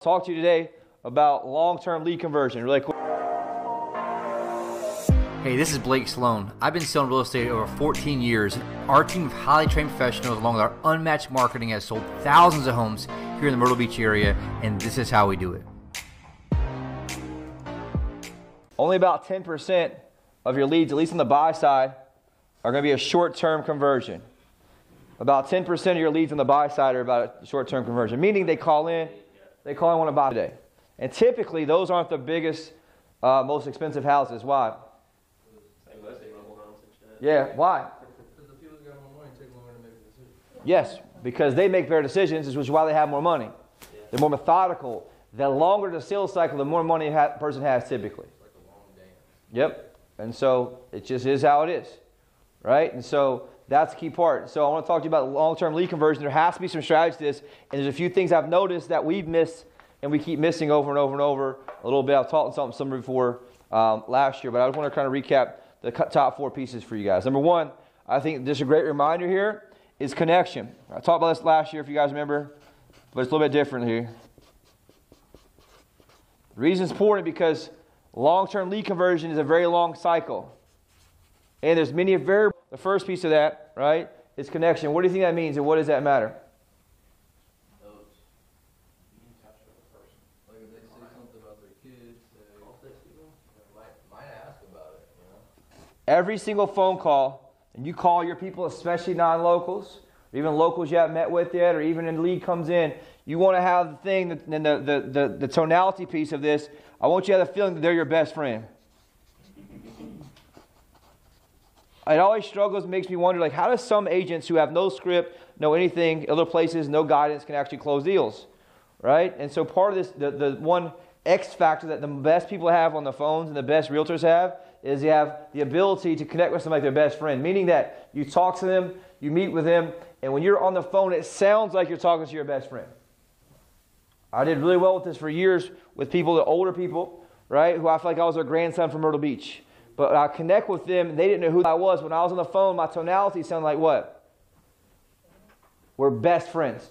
talk to you today about long-term lead conversion. Really quick. Hey, this is Blake Sloan. I've been selling real estate over 14 years. Our team of highly trained professionals, along with our unmatched marketing, has sold thousands of homes here in the Myrtle Beach area, and this is how we do it. Only about 10% of your leads, at least on the buy side, are going to be a short-term conversion. About 10% of your leads on the buy side are about a short-term conversion, meaning they call in, they call in want to buy today. And typically, those aren't the biggest, uh, most expensive houses. Why? Yeah, why? Because the people that got more money take longer to make the decisions. Yes, because they make better decisions, which is why they have more money. They're more methodical. The longer the sales cycle, the more money a ha- person has typically. Yep. And so it just is how it is. Right? And so that's the key part. So I want to talk to you about long term lead conversion. There has to be some strategy to this. And there's a few things I've noticed that we've missed and we keep missing over and over and over a little bit. I've taught something some before um, last year, but I just want to kind of recap the top four pieces for you guys. Number one, I think just a great reminder here is connection. I talked about this last year, if you guys remember, but it's a little bit different here. The reason it's important because long term lead conversion is a very long cycle. And there's many variables. The first piece of that, right, is connection. What do you think that means and what does that matter? Every single phone call, and you call your people, especially non locals, or even locals you haven't met with yet, or even a lead comes in, you want to have the thing, and the, the, the, the tonality piece of this. I want you to have the feeling that they're your best friend. It always struggles, makes me wonder, like, how does some agents who have no script, no anything, other places, no guidance, can actually close deals, right? And so part of this, the, the one X factor that the best people have on the phones and the best realtors have is they have the ability to connect with somebody like their best friend, meaning that you talk to them, you meet with them, and when you're on the phone, it sounds like you're talking to your best friend. I did really well with this for years with people, the older people, right, who I feel like I was their grandson from Myrtle Beach. But I connect with them, and they didn't know who I was. When I was on the phone, my tonality sounded like what? We're best friends.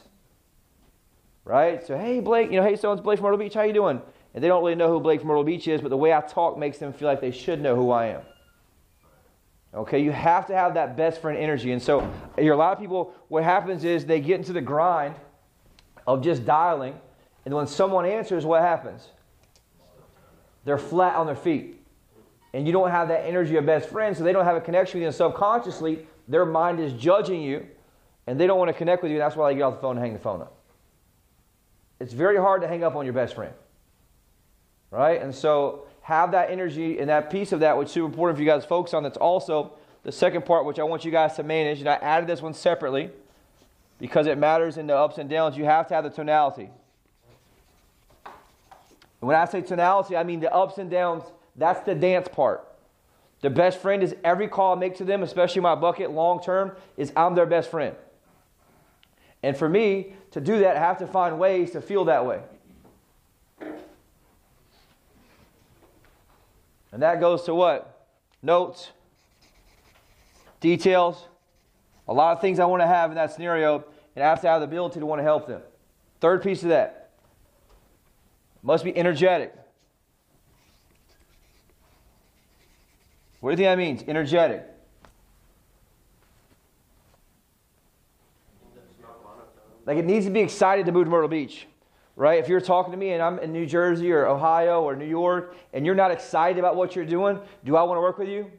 Right? So, hey, Blake, you know, hey, someone's Blake from Myrtle Beach. How you doing? And they don't really know who Blake from Myrtle Beach is, but the way I talk makes them feel like they should know who I am. Okay, you have to have that best friend energy. And so, a lot of people, what happens is they get into the grind of just dialing, and when someone answers, what happens? They're flat on their feet. And you don't have that energy of best friend, so they don't have a connection with you. And subconsciously, their mind is judging you, and they don't want to connect with you. And that's why they get off the phone and hang the phone up. It's very hard to hang up on your best friend. Right? And so have that energy and that piece of that, which is super important for you guys to focus on. That's also the second part, which I want you guys to manage. And I added this one separately because it matters in the ups and downs. You have to have the tonality. And when I say tonality, I mean the ups and downs. That's the dance part. The best friend is every call I make to them, especially my bucket long term, is I'm their best friend. And for me to do that, I have to find ways to feel that way. And that goes to what? Notes, details, a lot of things I want to have in that scenario, and I have to have the ability to want to help them. Third piece of that must be energetic. What do you think that means? Energetic. Like it needs to be excited to move to Myrtle Beach right? If you're talking to me and I'm in New Jersey or Ohio or New York and you're not excited about what you're doing, do I want to work with you?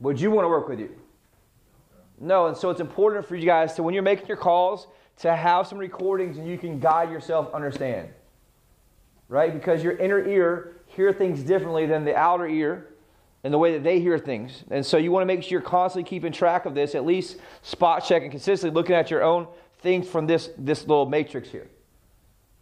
Would you want to work with you? No, and so it's important for you guys to, when you're making your calls, to have some recordings and you can guide yourself, understand. Right? Because your inner ear hear things differently than the outer ear and the way that they hear things. And so you want to make sure you're constantly keeping track of this, at least spot checking consistently, looking at your own things from this, this little matrix here.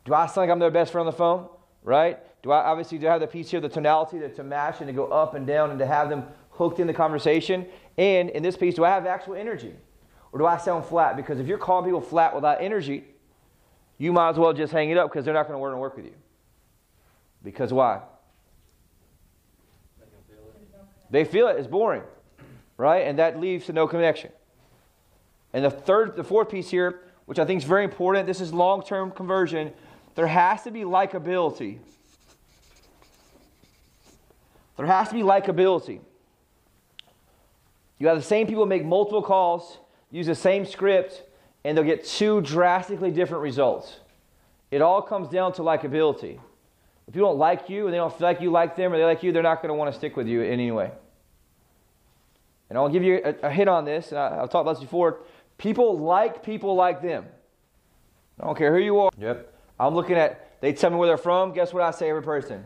Do I sound like I'm their best friend on the phone? Right? Do I obviously do I have the piece here, the tonality to, to match and to go up and down and to have them hooked in the conversation? And in this piece, do I have actual energy? Or do I sound flat? Because if you're calling people flat without energy, you might as well just hang it up because they're not going to want to work with you. Because why? They feel it. It's boring. Right? And that leads to no connection. And the third, the fourth piece here, which I think is very important, this is long term conversion there has to be likability. There has to be likability. You have the same people make multiple calls, use the same script, and they'll get two drastically different results. It all comes down to likability. If people don't like you and they don't feel like you like them or they like you, they're not going to want to stick with you in any way. And I'll give you a, a hit on this, and I, have talked about this before. People like people like them. I don't care who you are. Yep. I'm looking at, they tell me where they're from. Guess what I say every person?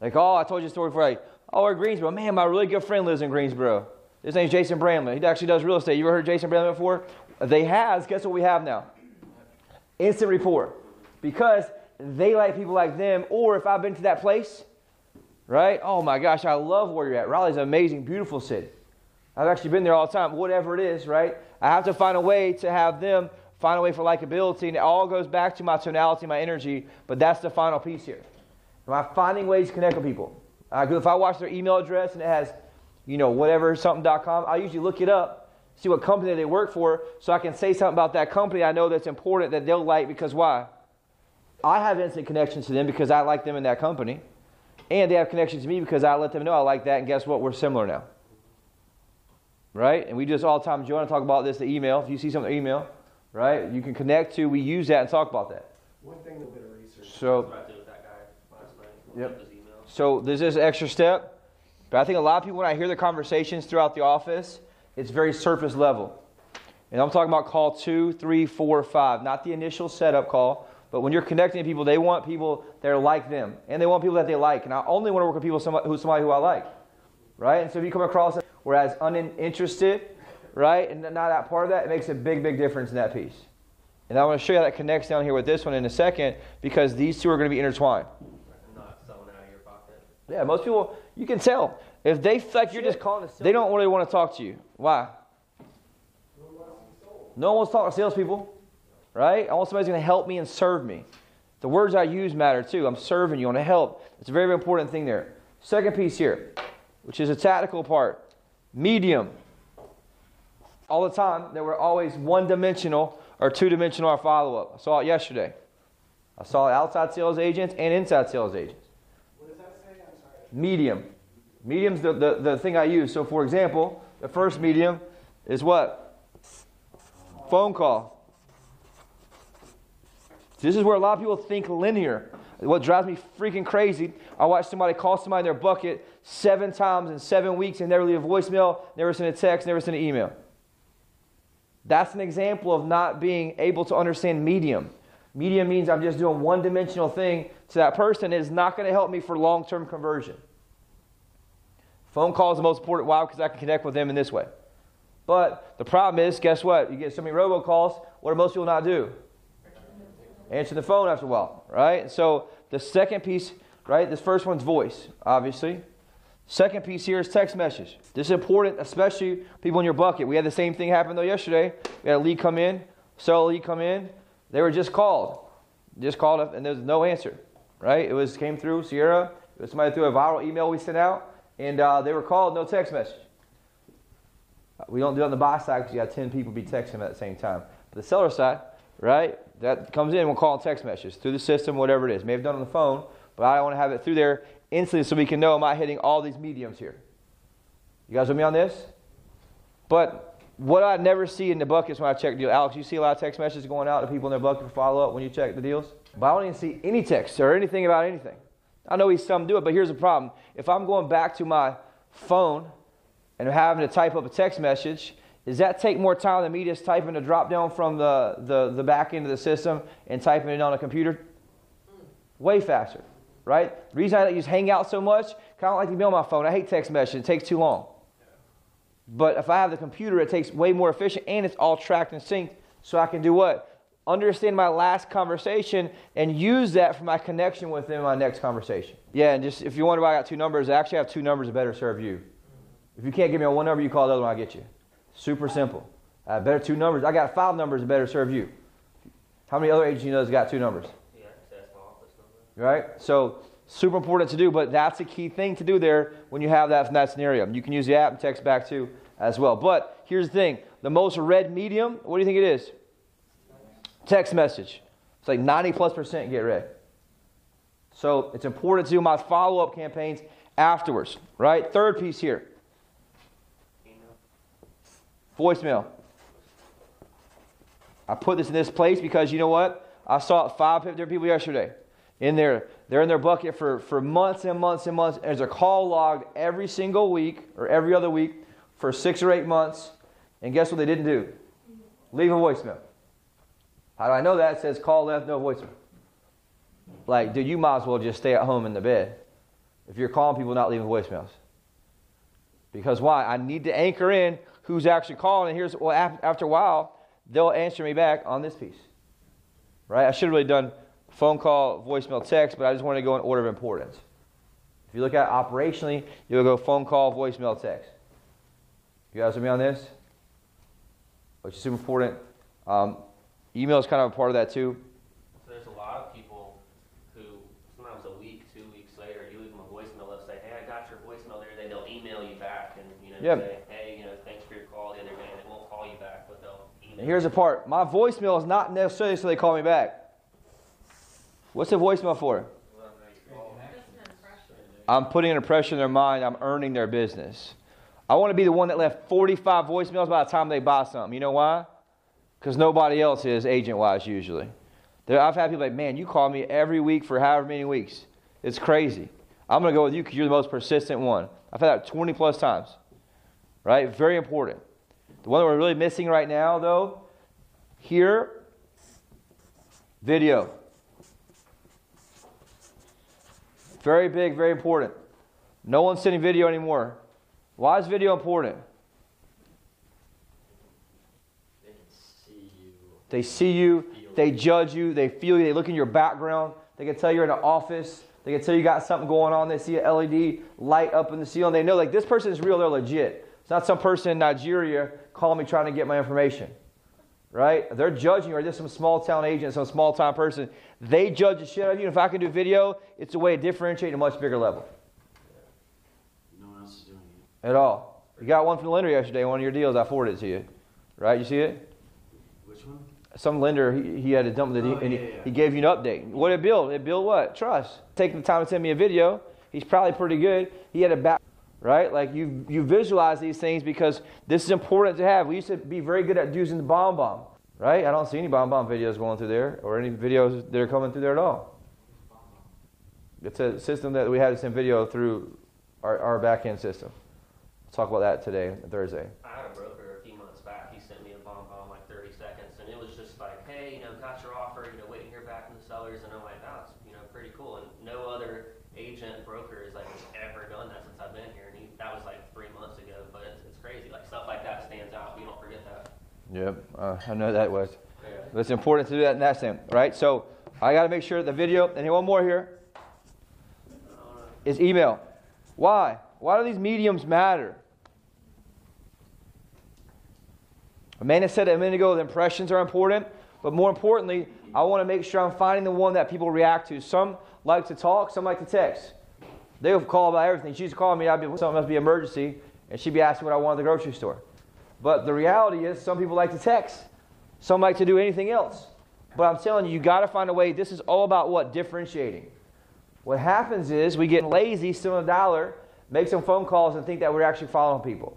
Like, oh, I told you a story before. Like, oh, we're Greensboro. Man, my really good friend lives in Greensboro. His name's Jason Bramlett. He actually does real estate. You ever heard Jason Bramlett before? They has. Guess what we have now? Instant report. Because they like people like them, or if I've been to that place, right? Oh my gosh, I love where you're at. Raleigh's an amazing, beautiful city. I've actually been there all the time, whatever it is, right? I have to find a way to have them find a way for likability, and it all goes back to my tonality, my energy, but that's the final piece here. Am I finding ways to connect with people? If I watch their email address and it has, you know, whatever, something.com, I usually look it up, see what company they work for, so I can say something about that company I know that's important that they'll like because why? I have instant connections to them because I like them in that company. And they have connections to me because I let them know I like that. And guess what? We're similar now. Right? And we just all the time, Joanna, talk about this, the email. If you see something, email, right? You can connect to, we use that and talk about that. One thing, a bit of research. So, yep. So there's this extra step. But I think a lot of people, when I hear the conversations throughout the office, it's very surface level. And I'm talking about call two, three, four, five, not the initial setup call, but when you're connecting to people, they want people that are like them, and they want people that they like. And I only want to work with people who's somebody who I like, right? And so if you come across whereas uninterested, right, and not that part of that, it makes a big, big difference in that piece. And I want to show you how that connects down here with this one in a second, because these two are going to be intertwined. Yeah, most people you can tell if they feel like you're just calling. They don't really want to talk to you. Why? No one wants to talk to salespeople right? I want somebody's going to help me and serve me. The words I use matter too. I'm serving you. I want to help. It's a very, very important thing there. Second piece here, which is a tactical part medium. All the time, they were always one dimensional or two dimensional follow up. I saw it yesterday. I saw outside sales agents and inside sales agents. What does that say? I'm sorry. Medium. Medium's the, the, the thing I use. So, for example, the first medium is what? Phone call. This is where a lot of people think linear. What drives me freaking crazy, I watch somebody call somebody in their bucket seven times in seven weeks and never leave a voicemail, never send a text, never send an email. That's an example of not being able to understand medium. Medium means I'm just doing one dimensional thing to that person. It is not going to help me for long term conversion. Phone call is the most important. Why? Because I can connect with them in this way. But the problem is, guess what? You get so many robocalls. What do most people not do? Answer the phone after a while, right? So the second piece, right? This first one's voice, obviously. Second piece here is text message. This is important, especially people in your bucket. We had the same thing happen though yesterday. We had a lead come in, sell a lead come in. They were just called, just called up, and there was no answer, right? It was came through Sierra. It was somebody through a viral email we sent out, and uh, they were called, no text message. We don't do it on the buy side because you got 10 people be texting at the same time. But the seller side, right? That comes in, we'll call text messages through the system, whatever it is. May have done on the phone, but I want to have it through there instantly so we can know am I hitting all these mediums here. You guys with me on this? But what I never see in the buckets when I check deal, Alex, you see a lot of text messages going out to people in their bucket for follow up when you check the deals? But I don't even see any text or anything about anything. I know we some do it, but here's the problem. If I'm going back to my phone and having to type up a text message does that take more time than me just typing a drop down from the, the, the back end of the system and typing it on a computer? Way faster, right? The reason I use Hangout so much, kind of like email on my phone. I hate text messaging, it takes too long. But if I have the computer, it takes way more efficient and it's all tracked and synced so I can do what? Understand my last conversation and use that for my connection within my next conversation. Yeah, and just if you wonder why I got two numbers, I actually have two numbers that better serve you. If you can't give me one number, you call the other one, I'll get you. Super simple. Uh, better two numbers. I got five numbers that better serve you. How many other agents you know that's got two numbers? Yeah, that's my office number. Right? So super important to do, but that's a key thing to do there when you have that in that scenario. You can use the app and text back too as well. But here's the thing: the most read medium. What do you think it is? Text message. It's like 90 plus percent get read. So it's important to do my follow up campaigns afterwards, right? Third piece here. Voicemail. I put this in this place because you know what? I saw five different people yesterday in there. They're in their bucket for, for months and months and months. There's a call logged every single week or every other week for six or eight months. And guess what they didn't do? Leave a voicemail. How do I know that? It says call left, no voicemail. Like, dude, you might as well just stay at home in the bed if you're calling people not leaving voicemails. Because why? I need to anchor in who's actually calling. And here's, well, af- after a while, they'll answer me back on this piece. Right? I should have really done phone call, voicemail, text, but I just wanted to go in order of importance. If you look at it operationally, you'll go phone call, voicemail, text. You guys with me on this? Which is super important. Um, email is kind of a part of that too. So there's a lot of people who sometimes a week, two weeks later, you leave them a voicemail. They'll say, "Hey, I got your voicemail there." Then they'll email you back and you know Yep. say, "Hey, you know, thanks for your call the other day." And they won't call you back, but they'll email. And here's the part my voicemail is not necessarily so they call me back. What's the voicemail for? I'm putting an impression in their mind. I'm earning their business. I want to be the one that left 45 voicemails by the time they buy something. You know why? Because nobody else is agent wise usually. I've had people like, man, you call me every week for however many weeks. It's crazy. I'm going to go with you because you're the most persistent one. I've had that 20 plus times. Right? Very important. The one that we're really missing right now, though, here, video. Very big, very important. No one's sending video anymore. Why is video important? They can see you. They see you, they judge you, they feel you, they look in your background, they can tell you're in an office, they can tell you got something going on, they see a LED light up in the ceiling, they know like this person is real, they're legit. It's not some person in Nigeria calling me trying to get my information. Right? They're judging you, or just some small town agent, some small town person. They judge the shit out of you. If I can do video, it's a way to differentiate at a much bigger level. No one else is doing it. At all. You got one from the lender yesterday, one of your deals, I forwarded it to you. Right? You see it? Which one? some lender he, he had a dump it Oh, and, he, yeah, yeah. he gave you an update. What did it build? It built what? Trust. Taking the time to send me a video. He's probably pretty good. He had a back, right? Like you you visualize these things because this is important to have. We used to be very good at using the BombBomb, right? I don't see any BombBomb videos going through there or any videos that are coming through there at all. It's a system that we had to send video through our, our back end system. We'll talk about that today, Thursday. I had a broker a few months back. He sent me a BombBomb like 30 seconds, and it was just like, "Hey, you know, got your offer. You know, waiting to hear back from the sellers." And I'm like, "That's you know pretty cool." And no other agent broker has like ever done that since I've been here. And he, that was like three months ago, but it's, it's crazy. Like stuff like that stands out. We don't forget that. Yep, uh, I know that was. But it's important to do that in that sense, right? So I got to make sure the video, and one more here, is email. Why? Why do these mediums matter? Amanda said a minute ago the impressions are important, but more importantly, I want to make sure I'm finding the one that people react to. Some like to talk, some like to text. They'll call about everything. She's calling me, I'd be something must be emergency, and she'd be asking what I want at the grocery store. But the reality is, some people like to text, some like to do anything else. But I'm telling you, you got to find a way. This is all about what? Differentiating. What happens is we get lazy, steal a dollar, make some phone calls, and think that we're actually following people.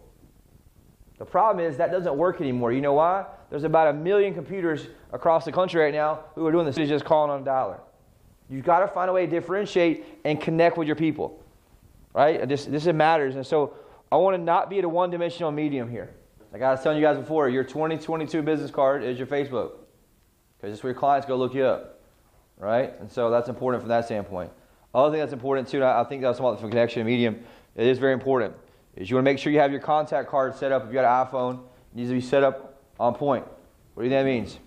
The problem is that doesn't work anymore. You know why? There's about a million computers across the country right now who are doing this, just calling on a dollar. You've got to find a way to differentiate and connect with your people. Right? This, this matters. And so I want to not be at a one dimensional medium here. Like I was telling you guys before, your 2022 business card is your Facebook. Because it's where your clients go look you up. Right? And so that's important from that standpoint. Other thing that's important too, and I think that's about the connection medium, it is very important, is you want to make sure you have your contact card set up. If you got an iPhone, it needs to be set up on point. What do you think that means?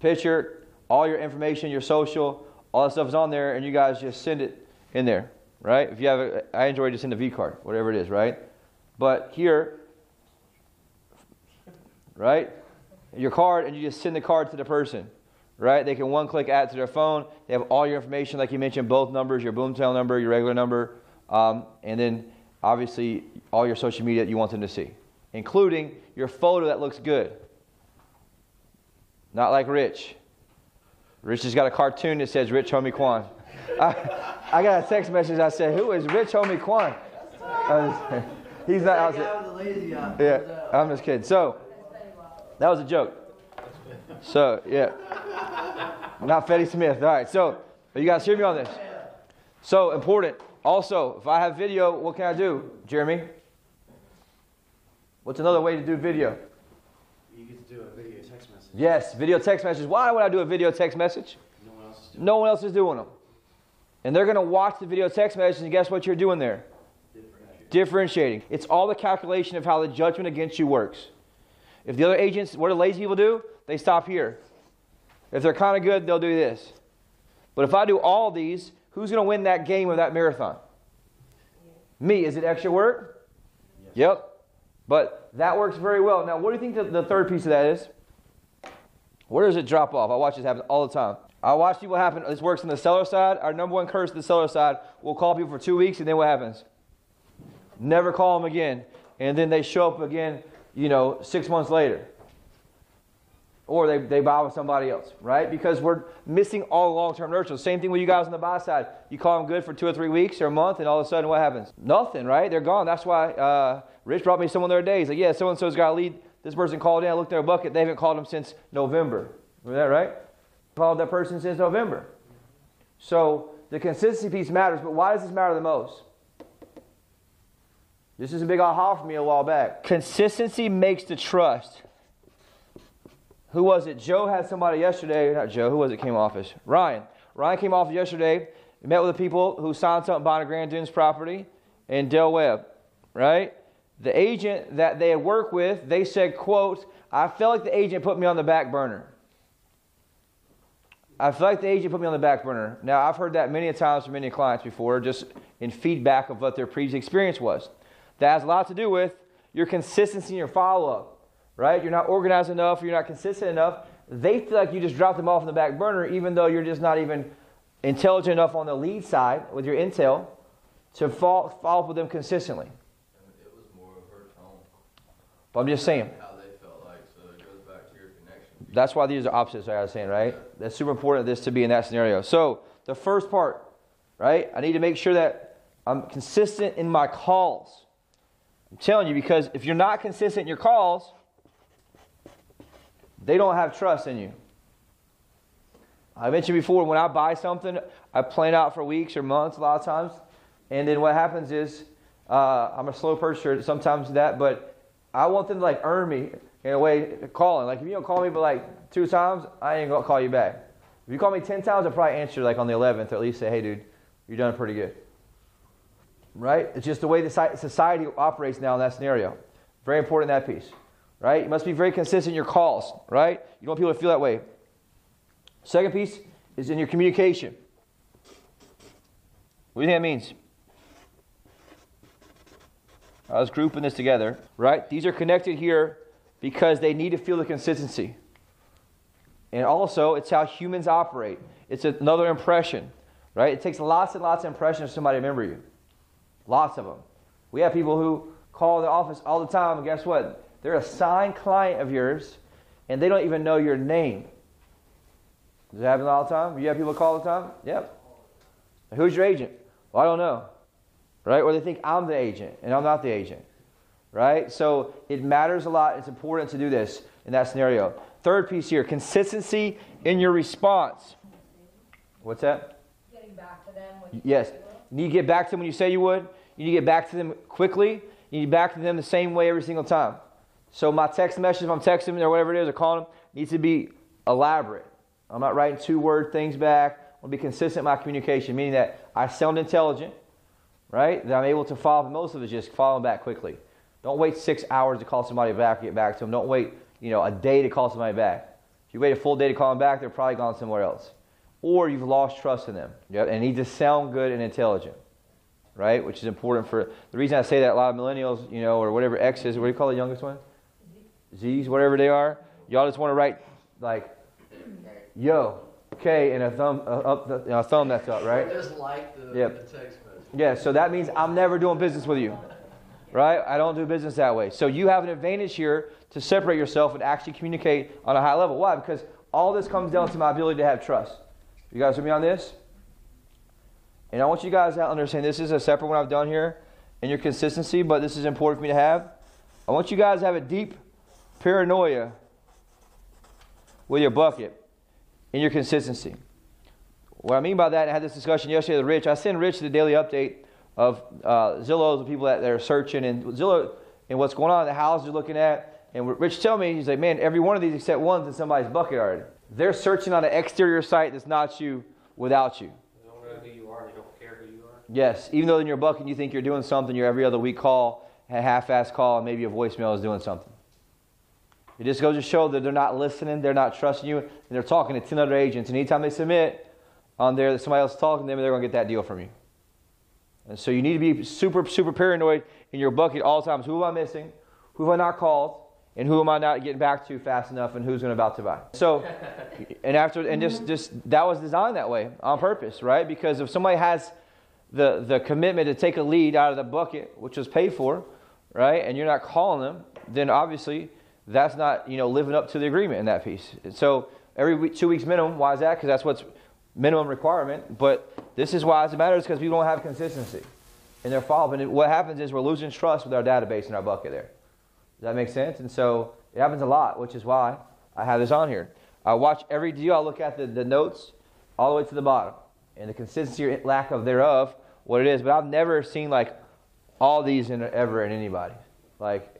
Picture, all your information, your social, all that stuff is on there, and you guys just send it in there, right? If you have I enjoy just send a V card, whatever it is, right? But here, right? Your card, and you just send the card to the person, right? They can one click add to their phone. They have all your information, like you mentioned, both numbers, your BoomTown number, your regular number, um, and then obviously all your social media that you want them to see, including your photo that looks good. Not like Rich. Rich has got a cartoon that says Rich Homie Quan. I, I got a text message. I said, "Who is Rich Homie Quan?" I was- he's not. I was, Guy with the lazy eye. yeah, I'm just kidding. So that was a joke. So yeah, not Fetty Smith. All right. So you guys hear me on this? So important. Also, if I have video, what can I do, Jeremy? What's another way to do video? You get to do a video text message. Yes, video text message. Why would I do a video text message? No one else is doing No one else is doing them. And they're going to watch the video text message, and guess what you're doing there? Differentiating. It's all the calculation of how the judgment against you works. If the other agents, what do lazy people do? They stop here. If they're kind of good, they'll do this. But if I do all these, who's going to win that game of that marathon? Me. Is it extra work? Yes. Yep. But that works very well. Now, what do you think the, the third piece of that is? Where does it drop off? I watch this happen all the time. I watch people happen. This works on the seller side. Our number one curse on the seller side, we'll call people for two weeks, and then what happens? Never call them again. And then they show up again, you know, six months later. Or they, they buy with somebody else, right? Because we're missing all long term nurture. Same thing with you guys on the buy side. You call them good for two or three weeks or a month, and all of a sudden what happens? Nothing, right? They're gone. That's why uh, Rich brought me someone the other day. He's like, yeah, so and so's got a lead. This person called in. I looked in their bucket. They haven't called them since November. Remember that, right? Called that person since November. So the consistency piece matters, but why does this matter the most? This is a big aha for me a while back. Consistency makes the trust. Who was it? Joe had somebody yesterday. Not Joe. Who was it? Came office. Ryan. Ryan came off yesterday. Met with the people who signed something buying a Grand Dunes property in Del Webb. Right. The agent that they had worked with, they said, "quote I felt like the agent put me on the back burner." I feel like the agent put me on the back burner. Now, I've heard that many a times from many clients before, just in feedback of what their previous experience was. That has a lot to do with your consistency in your follow up, right? You're not organized enough, you're not consistent enough. They feel like you just dropped them off on the back burner, even though you're just not even intelligent enough on the lead side with your intel to follow, follow up with them consistently. It was more of her tone, But I'm just saying, how they felt like, so it goes back to your connection. That's why these are opposites, like I was saying, right? That's super important this to be in that scenario. So the first part, right? I need to make sure that I'm consistent in my calls. I'm telling you, because if you're not consistent in your calls, they don't have trust in you. I mentioned before, when I buy something, I plan out for weeks or months a lot of times. And then what happens is, uh, I'm a slow purchaser sometimes that, but I want them to like earn me in a way calling. Like if you don't call me but like two times, I ain't gonna call you back. If you call me ten times, I'll probably answer like on the eleventh, or at least say, "Hey, dude, you're doing pretty good." Right? It's just the way the society operates now in that scenario. Very important that piece. Right? You must be very consistent in your calls. Right? You don't want people to feel that way. Second piece is in your communication. What do you think that means? I was grouping this together, right? These are connected here because they need to feel the consistency. And also, it's how humans operate. It's another impression, right? It takes lots and lots of impressions for somebody to remember you. Lots of them. We have people who call the office all the time, and guess what? They're a signed client of yours, and they don't even know your name. Does it happen all the time? You have people call all the time? Yep. Who's your agent? Well, I don't know right? Or they think I'm the agent and I'm not the agent, right? So it matters a lot. It's important to do this in that scenario. Third piece here consistency in your response. What's that? Getting back to them Yes. You need to get back to them when you say you would. You need to get back to them quickly. You need to back to them the same way every single time. So my text message, if I'm texting them or whatever it is, or calling them, needs to be elaborate. I'm not writing two word things back. I want to be consistent in my communication, meaning that I sound intelligent, right? That I'm able to follow. Most of it is just following back quickly. Don't wait six hours to call somebody back or get back to them. Don't wait, you know, a day to call somebody back. If you wait a full day to call them back, they're probably gone somewhere else. Or you've lost trust in them. Yep. And need to sound good and intelligent, right? Which is important for the reason I say that a lot of millennials, you know, or whatever X is, what do you call the youngest one? Z's, whatever they are. Y'all just want to write like, yo, K, and a thumb, uh, up, the, you know, a thumb that's up, right? Just like the, Yep. the text message. Yeah, so that means I'm never doing business with you. Right? I don't do business that way. So you have an advantage here to separate yourself and actually communicate on a high level. Why? Because all this comes down to my ability to have trust. You guys with me on this? And I want you guys to understand this is a separate one I've done here in your consistency, but this is important for me to have. I want you guys to have a deep paranoia with your bucket and your consistency. What I mean by that, I had this discussion yesterday with Rich. I send Rich the daily update of uh, Zillow's, people that, are searching, and Zillow and what's going on the house they're looking at. And Rich tell me, he's like, man, every one of these except one's in somebody's bucket already. They're searching on an exterior site that's not you without you. They don't know who you are. They don't care who you are. Yes, even though in your bucket you think you're doing something, your every other week call, a half-ass call, and maybe a voicemail is doing something. It just goes to show that they're not listening, they're not trusting you, and they're talking to 10 other agents. And anytime they submit on there that somebody else is talking to them, they're going to get that deal from you. And so you need to be super, super paranoid in your bucket all the times. Who am I missing? Who have I not called? And who am I not getting back to fast enough? And who's going to about to buy? So, and after, and just, mm-hmm. just that was designed that way on purpose, right? Because if somebody has the, the commitment to take a lead out of the bucket, which was paid for, right, and you're not calling them, then obviously that's not you know living up to the agreement in that piece. And so every week, two weeks minimum. Why is that? Because that's what's minimum requirement. But this is why it matters because we don't have consistency in their follow up. And what happens is we're losing trust with our database and our bucket there. Does that make sense? And so it happens a lot, which is why I have this on here. I watch every deal. I look at the, the notes all the way to the bottom and the consistency or lack of thereof, what it is. But I've never seen like all these in, ever in anybody. Like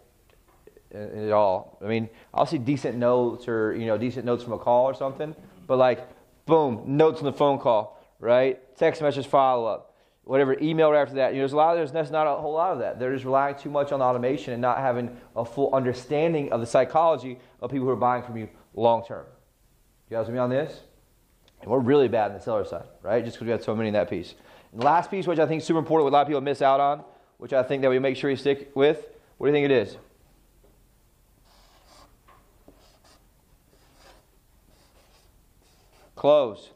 at all. I mean, I'll see decent notes or you know decent notes from a call or something, but like, boom, notes on the phone call, right? Text message follow up, whatever, email right after that. You know, there's a lot. Of, there's not a whole lot of that. They're just relying too much on automation and not having a full understanding of the psychology of people who are buying from you long term. You guys with me on this? And we're really bad on the seller side, right? Just because we had so many in that piece. And last piece, which I think is super important, what a lot of people miss out on, which I think that we make sure you stick with. What do you think it is? Close.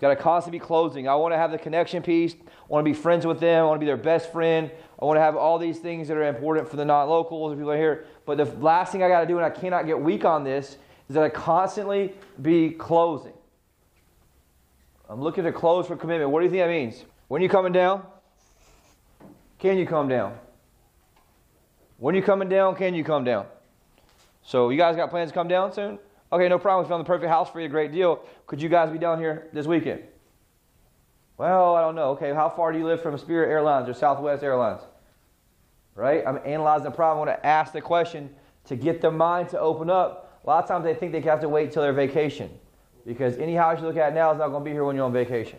Got to constantly be closing. I want to have the connection piece. I want to be friends with them. I want to be their best friend. I want to have all these things that are important for the non-locals, the people here. But the last thing I got to do, and I cannot get weak on this, is that I constantly be closing. I'm looking to close for commitment. What do you think that means? When you coming down? Can you come down? When you coming down? Can you come down? So you guys got plans to come down soon? Okay, no problem. We found the perfect house for you. Great deal. Could you guys be down here this weekend? Well, I don't know. Okay, how far do you live from Spirit Airlines or Southwest Airlines? Right? I'm analyzing the problem. I want to ask the question to get their mind to open up. A lot of times they think they have to wait until their vacation because any house you look at now is not going to be here when you're on vacation.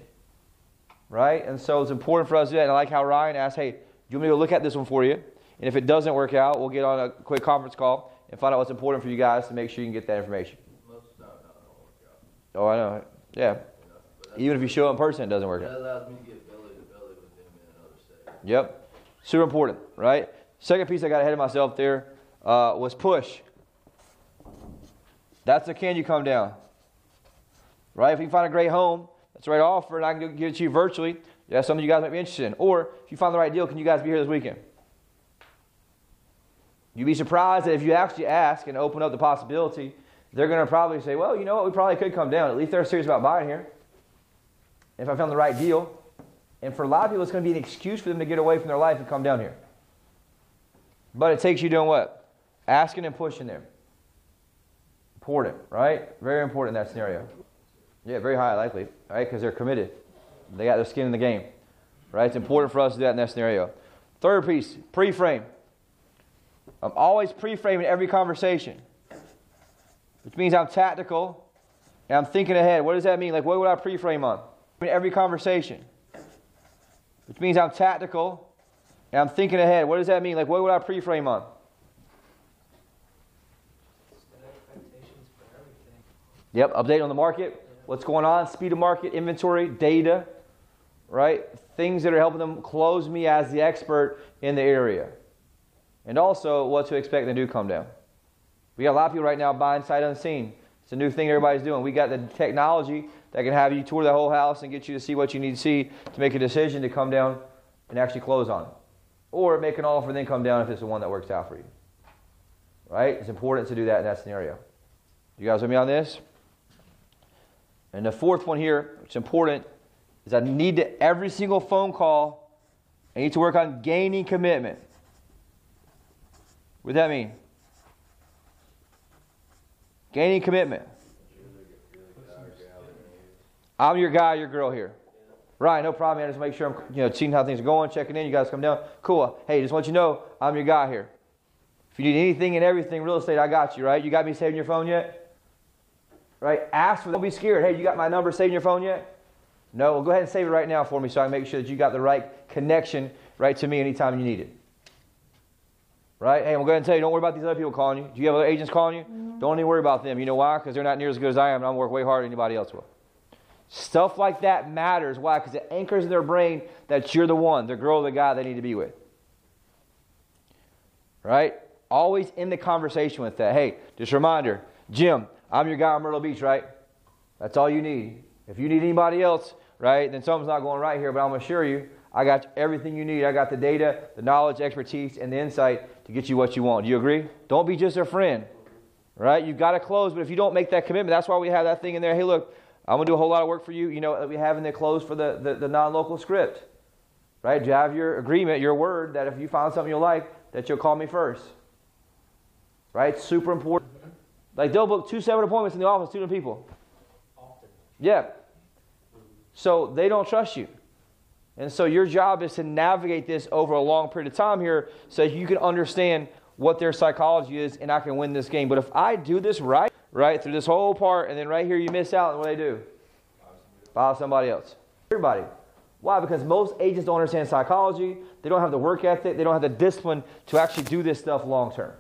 Right? And so it's important for us to do that. And I like how Ryan asked, hey, do you want me to look at this one for you? And if it doesn't work out, we'll get on a quick conference call and find out what's important for you guys to make sure you can get that information. Most of the time, no, it don't work out. Oh, I know. Yeah. You know, but that's- Even if you show in person, it doesn't work That allows me to get belly to belly with them in another state. Yep. Super important, right? Second piece I got ahead of myself there uh, was push. That's the can you come down. Right? If you find a great home, that's the right offer, and I can give it to you virtually, that's something you guys might be interested in. Or if you find the right deal, can you guys be here this weekend? You'd be surprised that if you actually ask and open up the possibility, they're going to probably say, well, you know what, we probably could come down. At least they're serious about buying here. If I found the right deal. And for a lot of people, it's going to be an excuse for them to get away from their life and come down here. But it takes you doing what? Asking and pushing them. Important, right? Very important in that scenario. Yeah, very high likely, right? Because they're committed. They got their skin in the game, right? It's important for us to do that in that scenario. Third piece, pre-frame. I'm always pre-framing every conversation, which means I'm tactical and I'm thinking ahead. What does that mean? Like, what would I pre-frame on? In every conversation, which means I'm tactical and I'm thinking ahead. What does that mean? Like, what would I pre-frame on? Set expectations for everything. Yep, update on the market, what's going on, speed of market, inventory, data, right? Things that are helping them close me as the expert in the area. And also what to expect when they do come down. We got a lot of people right now buying sight unseen. It's a new thing everybody's doing. We got the technology that can have you tour the whole house and get you to see what you need to see to make a decision to come down and actually close on it. Or make an offer and then come down if it's the one that works out for you. Right? It's important to do that in that scenario. You guys with me on this? And the fourth one here, which is important, is I need to every single phone call, I need to work on gaining commitment. What does that mean? Gaining commitment. I'm your guy, your girl here. Right, no problem, man. Just make sure I'm, you know, seeing how things are going, checking in. You guys come down. Cool. Hey, just want you to know, I'm your guy here. If you need anything and everything real estate, I got you, right? You got me saving your phone yet? Right? Ask for Don't be scared. Hey, you got my number saved in your phone yet? No, well, go ahead and save it right now for me so I can make sure that you got the right connection right to me anytime you need it. Right? Hey, I'm going to tell you, don't worry about these other people calling you. Do you have other agents calling you? Mm-hmm. Don't even worry about them. You know why? Because they're not near as good as I am, and I'm work way harder than anybody else will. Stuff like that matters. Why? Because it anchors in their brain that you're the one, the girl, the guy they need to be with. Right? Always in the conversation with that. Hey, just a reminder, Jim, I'm your guy on Myrtle Beach, right? That's all you need. If you need anybody else, right, then something's not going right here, but I'm going to assure you, I got everything you need. I got the data, the knowledge, expertise, and the insight to get you what you want. Do you agree? Don't be just a friend, right? You've got to close, but if you don't make that commitment, that's why we have that thing in there. Hey, look, I'm going to do a whole lot of work for you. You know, that we have in there close for the, the, the non local script, right? Do you have your agreement, your word, that if you find something you like, that you'll call me first, right? Super important. Like they'll book two separate appointments in the office, two different people. Often. Yeah. So they don't trust you. And so your job is to navigate this over a long period of time here so you can understand what their psychology is and I can win this game. But if I do this right, right, through this whole part, and then right here you miss out, and what do they do? File somebody else. Everybody. Why? Because most agents don't understand psychology. They don't have the work ethic. They don't have the discipline to actually do this stuff long term.